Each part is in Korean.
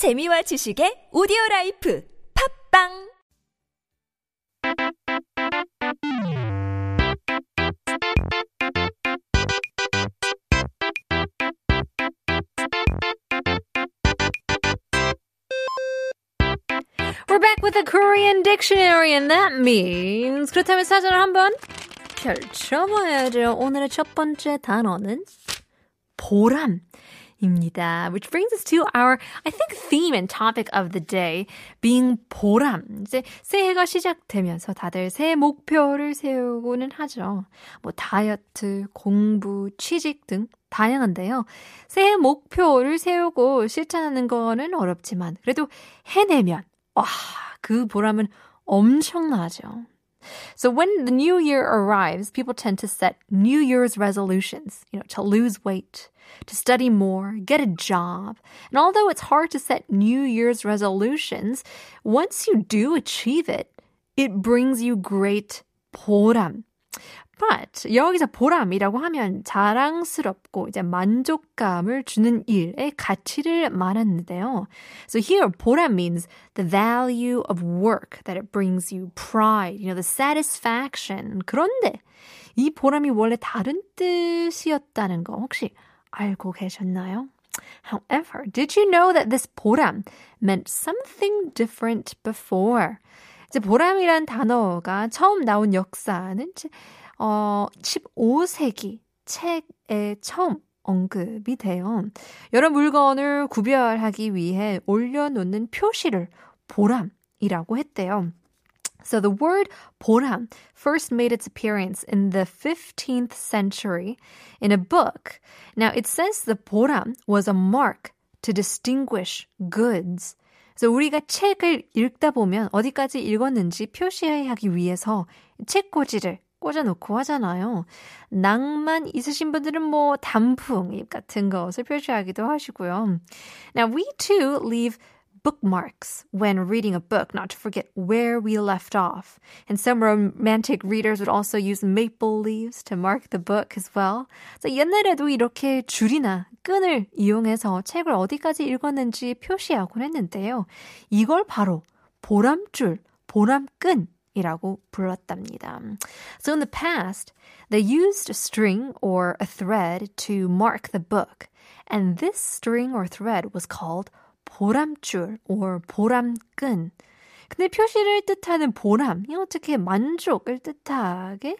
재미와 지식의 오디오 라이프 팝빵 We're back with a Korean dictionary, and that means 그렇다면 사전을 한번 펼쳐봐야죠. 오늘의 첫 번째 단어는 보람 입니다. Which brings us to our, I think, theme and topic of the day, being 보람. 이제 새해가 시작되면서 다들 새해 목표를 세우고는 하죠. 뭐 다이어트, 공부, 취직 등 다양한데요. 새해 목표를 세우고 실천하는 거는 어렵지만 그래도 해내면 와, 그 보람은 엄청나죠. So when the new year arrives, people tend to set New Year's resolutions, you know, to lose weight, to study more, get a job. And although it's hard to set New Year's resolutions, once you do achieve it, it brings you great 보람. But 여기서 보람이라고 하면 자랑스럽고 이제 만족감을 주는 일의 가치를 말하는데요. So here 보람 means the value of work that it brings you pride, you know, the satisfaction. 그런데 이 보람이 원래 다른 뜻이었다는 거 혹시 알고 계셨나요? However, did you know that this 보람 meant something different before? 이제 보람이란 단어가 처음 나온 역사는 어, 15세기 책에 처음 언급이 돼요. 여러 물건을 구별하기 위해 올려놓는 표시를 보람이라고 했대요. So the word 보람 first made its appearance in the 15th century in a book. Now it says the 보람 was a mark to distinguish goods. 그래서 우리가 책을 읽다 보면 어디까지 읽었는지 표시하기 위해서 책꽂이를 꽂아놓고 하잖아요. 낭만 있으신 분들은 뭐 단풍 같은 것을 표시하기도 하시고요. Now we too leave bookmarks when reading a book, not to forget where we left off. And some romantic readers would also use maple leaves to mark the book as well. So 옛날에도 이렇게 줄이나 끈을 이용해서 책을 어디까지 읽었는지 표시하곤 했는데요. 이걸 바로 보람줄, 보람끈 이라고 불렀답니다. So in the past, they used a string or a thread to mark the book. And this string or thread was called 보람줄 or 보람끈. 근데 표시를 뜻하는 보람 이 어떻게 만족을 뜻하게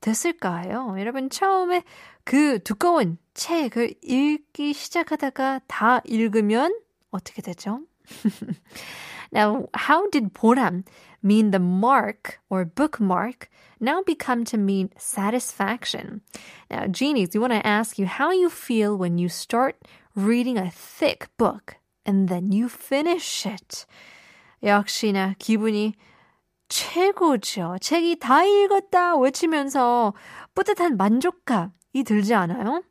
됐을까요? 여러분 처음에 그 두꺼운 책을 읽기 시작하다가 다 읽으면 어떻게 되죠? Now, how did 보람 mean the mark or bookmark now become to mean satisfaction? Now, genies, we want to ask you how you feel when you start reading a thick book and then you finish it. 역시나 기분이 최고죠. 책이 다 읽었다 외치면서 뿌듯한 만족감이 들지 않아요?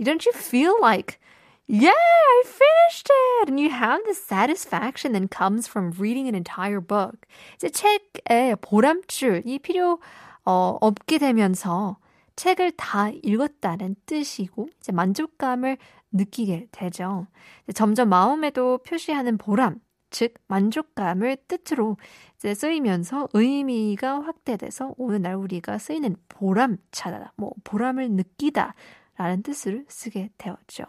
Don't you feel like yeah, I finished it! And you have the satisfaction that comes from reading an entire book. 이제 책에 보람줄이 필요 어, 없게 되면서 책을 다 읽었다는 뜻이고 이제 만족감을 느끼게 되죠. 점점 마음에도 표시하는 보람, 즉 만족감을 뜻으로 이제 쓰이면서 의미가 확대돼서 오늘날 우리가 쓰이는 보람차다, 뭐 보람을 느끼다라는 뜻을 쓰게 되었죠.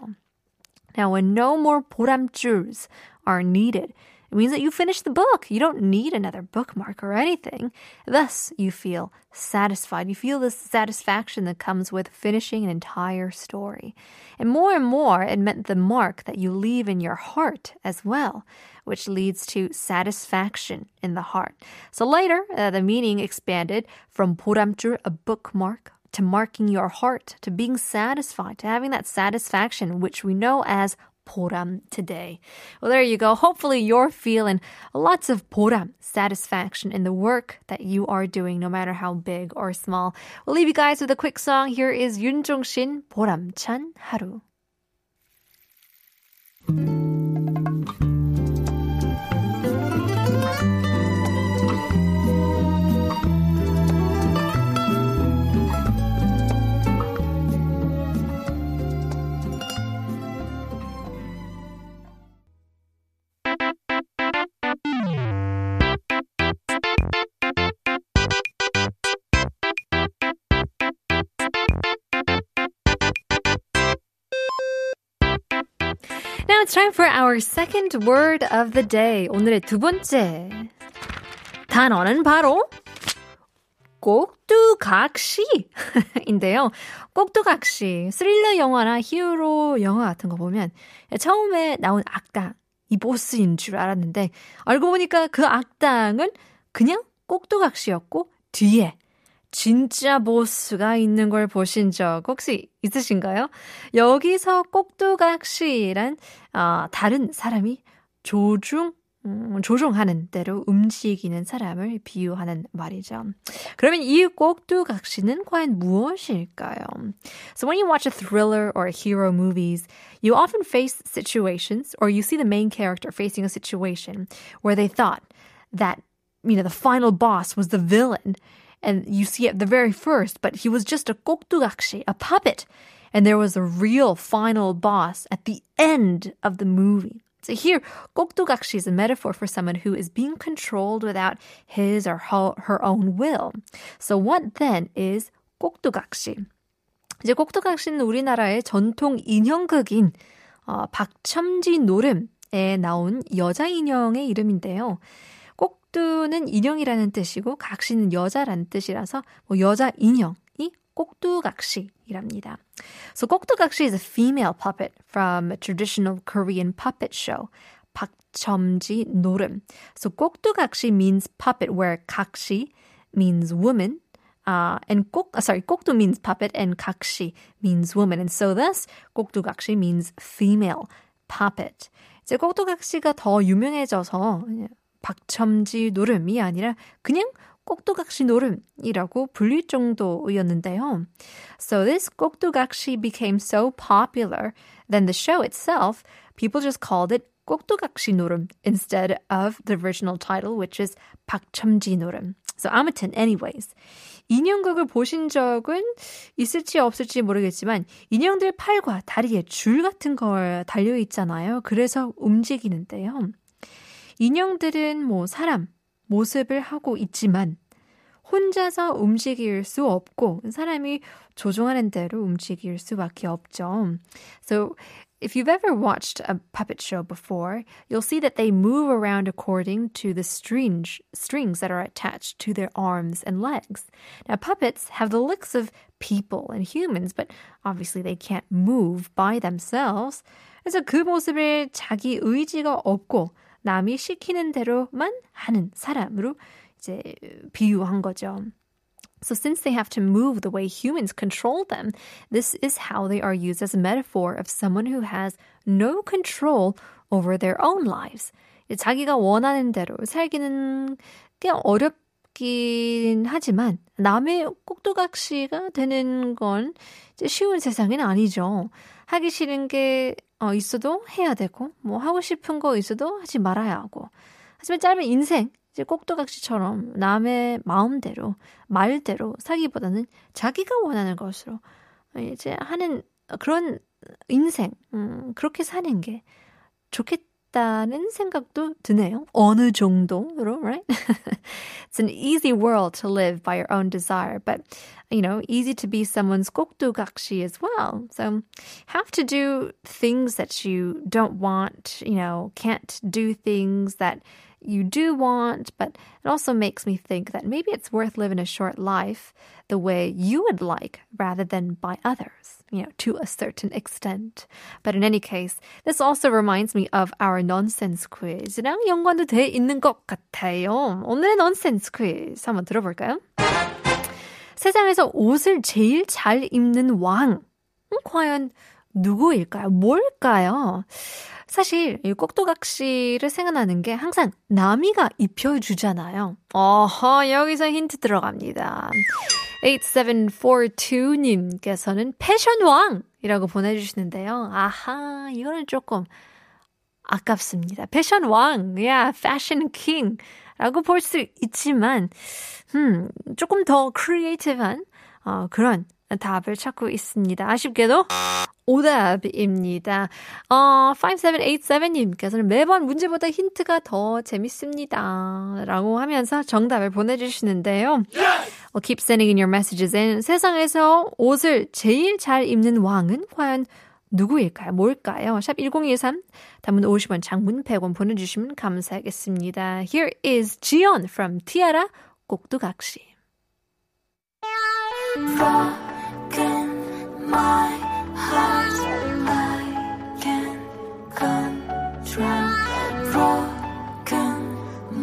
Now, when no more 보람줄s are needed, it means that you finish the book. You don't need another bookmark or anything. Thus, you feel satisfied. You feel this satisfaction that comes with finishing an entire story. And more and more, it meant the mark that you leave in your heart as well, which leads to satisfaction in the heart. So later, uh, the meaning expanded from 보람줄, a bookmark, to marking your heart, to being satisfied, to having that satisfaction, which we know as 보람 today. Well, there you go. Hopefully you're feeling lots of 보람, satisfaction in the work that you are doing, no matter how big or small. We'll leave you guys with a quick song. Here is Yoon Jong-shin, 보람찬 하루. It's time for our second word of the day. 오늘의 두 번째 단어는 바로 꼭두각시인데요. 꼭두각시 스릴러 영화나 히어로 영화 같은 거 보면 처음에 나온 악당 이 보스인 줄 알았는데 알고 보니까 그 악당은 그냥 꼭두각시였고 뒤에 진짜 보스가 있는 걸 보신 적 혹시 있으신가요? 여기서 꼭두각시란 어, 다른 사람이 조중 음, 조종하는 대로 움직이는 사람을 비유하는 말이죠. 그러면 이 꼭두각시는 과연 무엇일까요? So when you watch a thriller or a hero movies, you often face situations or you see the main character facing a situation where they thought that you know the final boss was the villain and you see it the very first, but he was just a 꼭두각시, a puppet. And there was a real final boss at the end of the movie. So here, 꼭두각시 is a metaphor for someone who is being controlled without his or her own will. So what then is 꼭두각시? 이제 꼭두각시는 우리나라의 전통 인형극인 어, 박첨지 노름에 나온 여자 인형의 이름인데요. 꼭두는 인형이라는 뜻이고 각시는 여자라는 뜻이라서 뭐 여자 인형이 꼭두각시이랍니다. So 꼭두각시 is a female puppet from a traditional Korean puppet show. 박첨지 노름. So 꼭두각시 means puppet where 각시 means woman uh, and 꼭, sorry, 꼭두 means puppet and 각시 means woman. And so thus, 꼭두각시 means female puppet. 이제 꼭두각시가 더 유명해져서 박첨지 노름이 아니라 그냥 꼭두각시 노름이라고 불릴 정도였는데요. So this 꼭두각시 became so popular, then the show itself, people just called it 꼭두각시 노름 instead of the original title, which is 박첨지 노름. So 아무튼, anyways. 인형극을 보신 적은 있을지 없을지 모르겠지만 인형들 팔과 다리에 줄 같은 걸 달려 있잖아요. 그래서 움직이는데요. 인형들은 뭐 사람, 모습을 하고 있지만 혼자서 움직일 수 없고 사람이 조종하는 대로 움직일 수밖에 없죠. So if you've ever watched a puppet show before, you'll see that they move around according to the strange strings that are attached to their arms and legs. Now puppets have the looks of people and humans, but obviously they can't move by themselves. 그래서 그 모습을 자기 의지가 없고 남이 시키는 대로만 하는 사람으로 이제 비유한 거죠. So since they have to move the way humans control them, this is how they are used as a metaphor of someone who has no control over their own lives. 자기가 원하는 대로 살기는 꽤 어렵긴 하지만 남의 꼭두각시가 되는 건 쉬운 세상은 아니죠. 하기 싫은 게 어, 있어도 해야 되고, 뭐 하고 싶은 거 있어도 하지 말아야 하고. 하지만 짧은 인생, 이제 꼭두각시처럼 남의 마음대로, 말대로 사기보다는 자기가 원하는 것으로 이제 하는 그런 인생, 음, 그렇게 사는 게 좋겠다 는 생각도 드네요. 어느 정도로, right? it's an easy world to live by your own desire, but you know, easy to be someone's 꼭두각시 as well. So have to do things that you don't want, you know, can't do things that you do want, but it also makes me think that maybe it's worth living a short life the way you would like rather than by others, you know, to a certain extent. But in any case, this also reminds me of our nonsense quiz랑 연관도 돼 있는 것 같아요. 오늘의 nonsense quiz 한번 들어볼까요? 세상에서 옷을 제일 잘 입는 왕. 과연 누구일까요? 뭘까요? 사실 이 꼭두각시를 생각나는 게 항상 남이가 입혀주잖아요. 어허, 여기서 힌트 들어갑니다. 8742님께서는 패션왕이라고 보내주시는데요. 아하, 이거는 조금 아깝습니다. 패션왕, 야, 패션 킹. 라고 볼 수 있지만, 음, 조금 더 creative한, 어, 그런 답을 찾고 있습니다. 아쉽게도 오답입니다. 어, 5787님께서는 매번 문제보다 힌트가 더 재밌습니다. 라고 하면서 정답을 보내주시는데요. Well, keep sending in your messages in. 세상에서 옷을 제일 잘 입는 왕은 과연 누구일까요? 뭘까요? 샵 1013, 단문 50원, 장문 100원 보내주시면 감사하겠습니다. Here is 지연 from 티아라, 꼭두각시.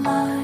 my